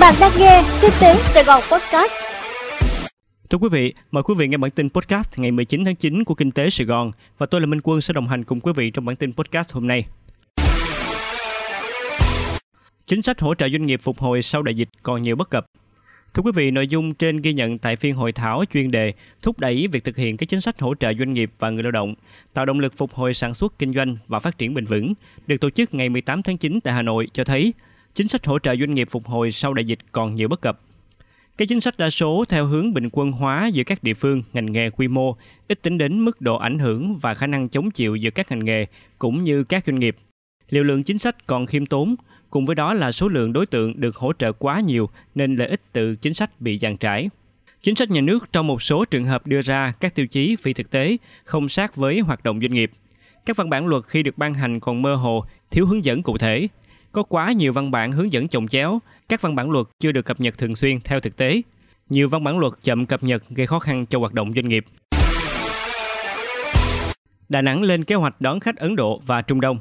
Bạn đang nghe Kinh tế Sài Gòn Podcast. Thưa quý vị, mời quý vị nghe bản tin podcast ngày 19 tháng 9 của Kinh tế Sài Gòn và tôi là Minh Quân sẽ đồng hành cùng quý vị trong bản tin podcast hôm nay. Chính sách hỗ trợ doanh nghiệp phục hồi sau đại dịch còn nhiều bất cập. Thưa quý vị, nội dung trên ghi nhận tại phiên hội thảo chuyên đề thúc đẩy việc thực hiện các chính sách hỗ trợ doanh nghiệp và người lao động, tạo động lực phục hồi sản xuất kinh doanh và phát triển bền vững, được tổ chức ngày 18 tháng 9 tại Hà Nội cho thấy chính sách hỗ trợ doanh nghiệp phục hồi sau đại dịch còn nhiều bất cập. Các chính sách đa số theo hướng bình quân hóa giữa các địa phương, ngành nghề quy mô, ít tính đến mức độ ảnh hưởng và khả năng chống chịu giữa các ngành nghề cũng như các doanh nghiệp. Liều lượng chính sách còn khiêm tốn, cùng với đó là số lượng đối tượng được hỗ trợ quá nhiều nên lợi ích từ chính sách bị dàn trải. Chính sách nhà nước trong một số trường hợp đưa ra các tiêu chí phi thực tế, không sát với hoạt động doanh nghiệp. Các văn bản luật khi được ban hành còn mơ hồ, thiếu hướng dẫn cụ thể, có quá nhiều văn bản hướng dẫn chồng chéo, các văn bản luật chưa được cập nhật thường xuyên theo thực tế. Nhiều văn bản luật chậm cập nhật gây khó khăn cho hoạt động doanh nghiệp. Đà Nẵng lên kế hoạch đón khách Ấn Độ và Trung Đông.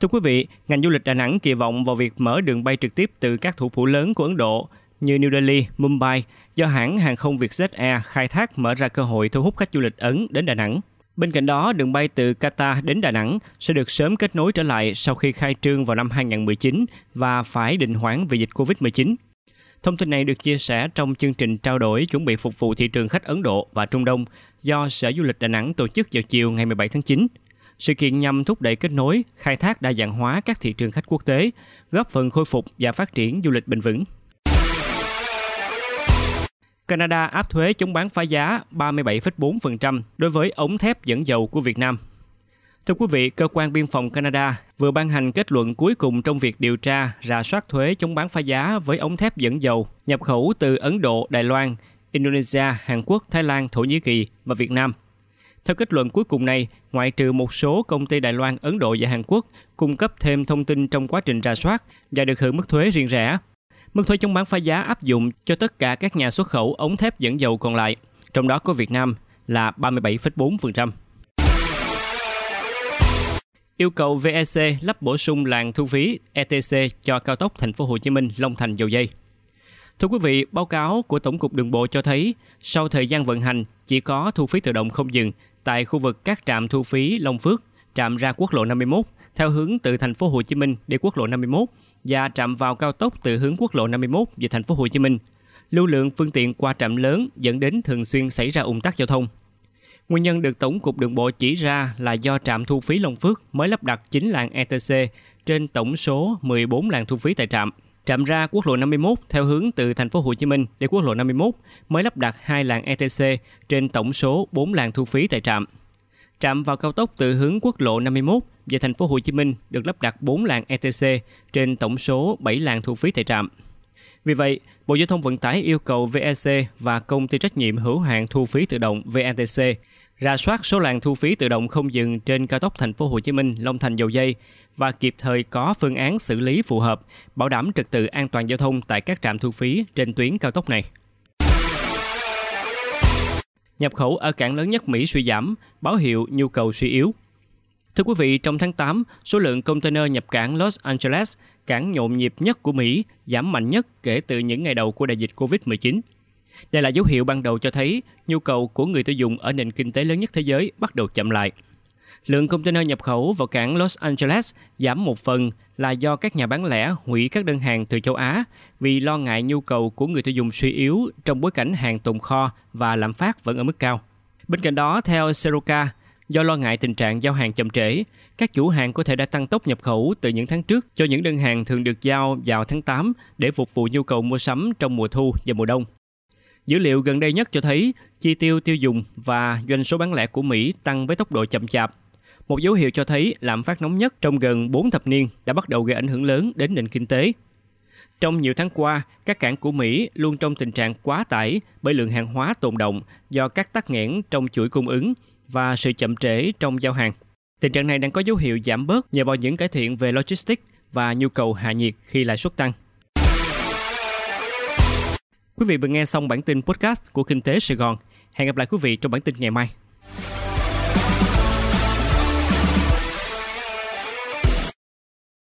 Thưa quý vị, ngành du lịch Đà Nẵng kỳ vọng vào việc mở đường bay trực tiếp từ các thủ phủ lớn của Ấn Độ như New Delhi, Mumbai do hãng hàng không Vietjet Air khai thác mở ra cơ hội thu hút khách du lịch Ấn đến Đà Nẵng. Bên cạnh đó, đường bay từ Qatar đến Đà Nẵng sẽ được sớm kết nối trở lại sau khi khai trương vào năm 2019 và phải định hoãn vì dịch Covid-19. Thông tin này được chia sẻ trong chương trình trao đổi chuẩn bị phục vụ thị trường khách Ấn Độ và Trung Đông do Sở Du lịch Đà Nẵng tổ chức vào chiều ngày 17 tháng 9. Sự kiện nhằm thúc đẩy kết nối, khai thác đa dạng hóa các thị trường khách quốc tế, góp phần khôi phục và phát triển du lịch bền vững. Canada áp thuế chống bán phá giá 37,4% đối với ống thép dẫn dầu của Việt Nam. Thưa quý vị, cơ quan biên phòng Canada vừa ban hành kết luận cuối cùng trong việc điều tra, rà soát thuế chống bán phá giá với ống thép dẫn dầu nhập khẩu từ Ấn Độ, Đài Loan, Indonesia, Hàn Quốc, Thái Lan, Thổ Nhĩ Kỳ và Việt Nam. Theo kết luận cuối cùng này, ngoại trừ một số công ty Đài Loan, Ấn Độ và Hàn Quốc cung cấp thêm thông tin trong quá trình rà soát và được hưởng mức thuế riêng rẽ, Mức thuế chống bán phá giá áp dụng cho tất cả các nhà xuất khẩu ống thép dẫn dầu còn lại, trong đó có Việt Nam là 37,4%. Yêu cầu VEC lắp bổ sung làn thu phí ETC cho cao tốc Thành phố Hồ Chí Minh Long Thành dầu dây. Thưa quý vị, báo cáo của Tổng cục Đường bộ cho thấy sau thời gian vận hành chỉ có thu phí tự động không dừng tại khu vực các trạm thu phí Long Phước, trạm ra quốc lộ 51 theo hướng từ Thành phố Hồ Chí Minh đi quốc lộ 51 và trạm vào cao tốc từ hướng quốc lộ 51 về thành phố Hồ Chí Minh. Lưu lượng phương tiện qua trạm lớn dẫn đến thường xuyên xảy ra ủng tắc giao thông. Nguyên nhân được Tổng cục Đường bộ chỉ ra là do trạm thu phí Long Phước mới lắp đặt 9 làn ETC trên tổng số 14 làn thu phí tại trạm. Trạm ra quốc lộ 51 theo hướng từ thành phố Hồ Chí Minh đến quốc lộ 51 mới lắp đặt 2 làn ETC trên tổng số 4 làn thu phí tại trạm. Trạm vào cao tốc từ hướng quốc lộ 51 về thành phố Hồ Chí Minh được lắp đặt 4 làn ETC trên tổng số 7 làn thu phí tại trạm. Vì vậy, Bộ Giao thông Vận tải yêu cầu VEC và công ty trách nhiệm hữu hạn thu phí tự động VETC ra soát số làn thu phí tự động không dừng trên cao tốc thành phố Hồ Chí Minh Long Thành dầu dây và kịp thời có phương án xử lý phù hợp, bảo đảm trật tự an toàn giao thông tại các trạm thu phí trên tuyến cao tốc này. Nhập khẩu ở cảng lớn nhất Mỹ suy giảm, báo hiệu nhu cầu suy yếu. Thưa quý vị, trong tháng 8, số lượng container nhập cảng Los Angeles, cảng nhộn nhịp nhất của Mỹ, giảm mạnh nhất kể từ những ngày đầu của đại dịch COVID-19. Đây là dấu hiệu ban đầu cho thấy nhu cầu của người tiêu dùng ở nền kinh tế lớn nhất thế giới bắt đầu chậm lại. Lượng container nhập khẩu vào cảng Los Angeles giảm một phần là do các nhà bán lẻ hủy các đơn hàng từ châu Á vì lo ngại nhu cầu của người tiêu dùng suy yếu trong bối cảnh hàng tồn kho và lạm phát vẫn ở mức cao. Bên cạnh đó, theo Seroka, do lo ngại tình trạng giao hàng chậm trễ, các chủ hàng có thể đã tăng tốc nhập khẩu từ những tháng trước cho những đơn hàng thường được giao vào tháng 8 để phục vụ nhu cầu mua sắm trong mùa thu và mùa đông. Dữ liệu gần đây nhất cho thấy chi tiêu tiêu dùng và doanh số bán lẻ của Mỹ tăng với tốc độ chậm chạp một dấu hiệu cho thấy lạm phát nóng nhất trong gần 4 thập niên đã bắt đầu gây ảnh hưởng lớn đến nền kinh tế. Trong nhiều tháng qua, các cảng của Mỹ luôn trong tình trạng quá tải bởi lượng hàng hóa tồn động do các tắc nghẽn trong chuỗi cung ứng và sự chậm trễ trong giao hàng. Tình trạng này đang có dấu hiệu giảm bớt nhờ vào những cải thiện về logistics và nhu cầu hạ nhiệt khi lãi suất tăng. Quý vị vừa nghe xong bản tin podcast của Kinh tế Sài Gòn. Hẹn gặp lại quý vị trong bản tin ngày mai.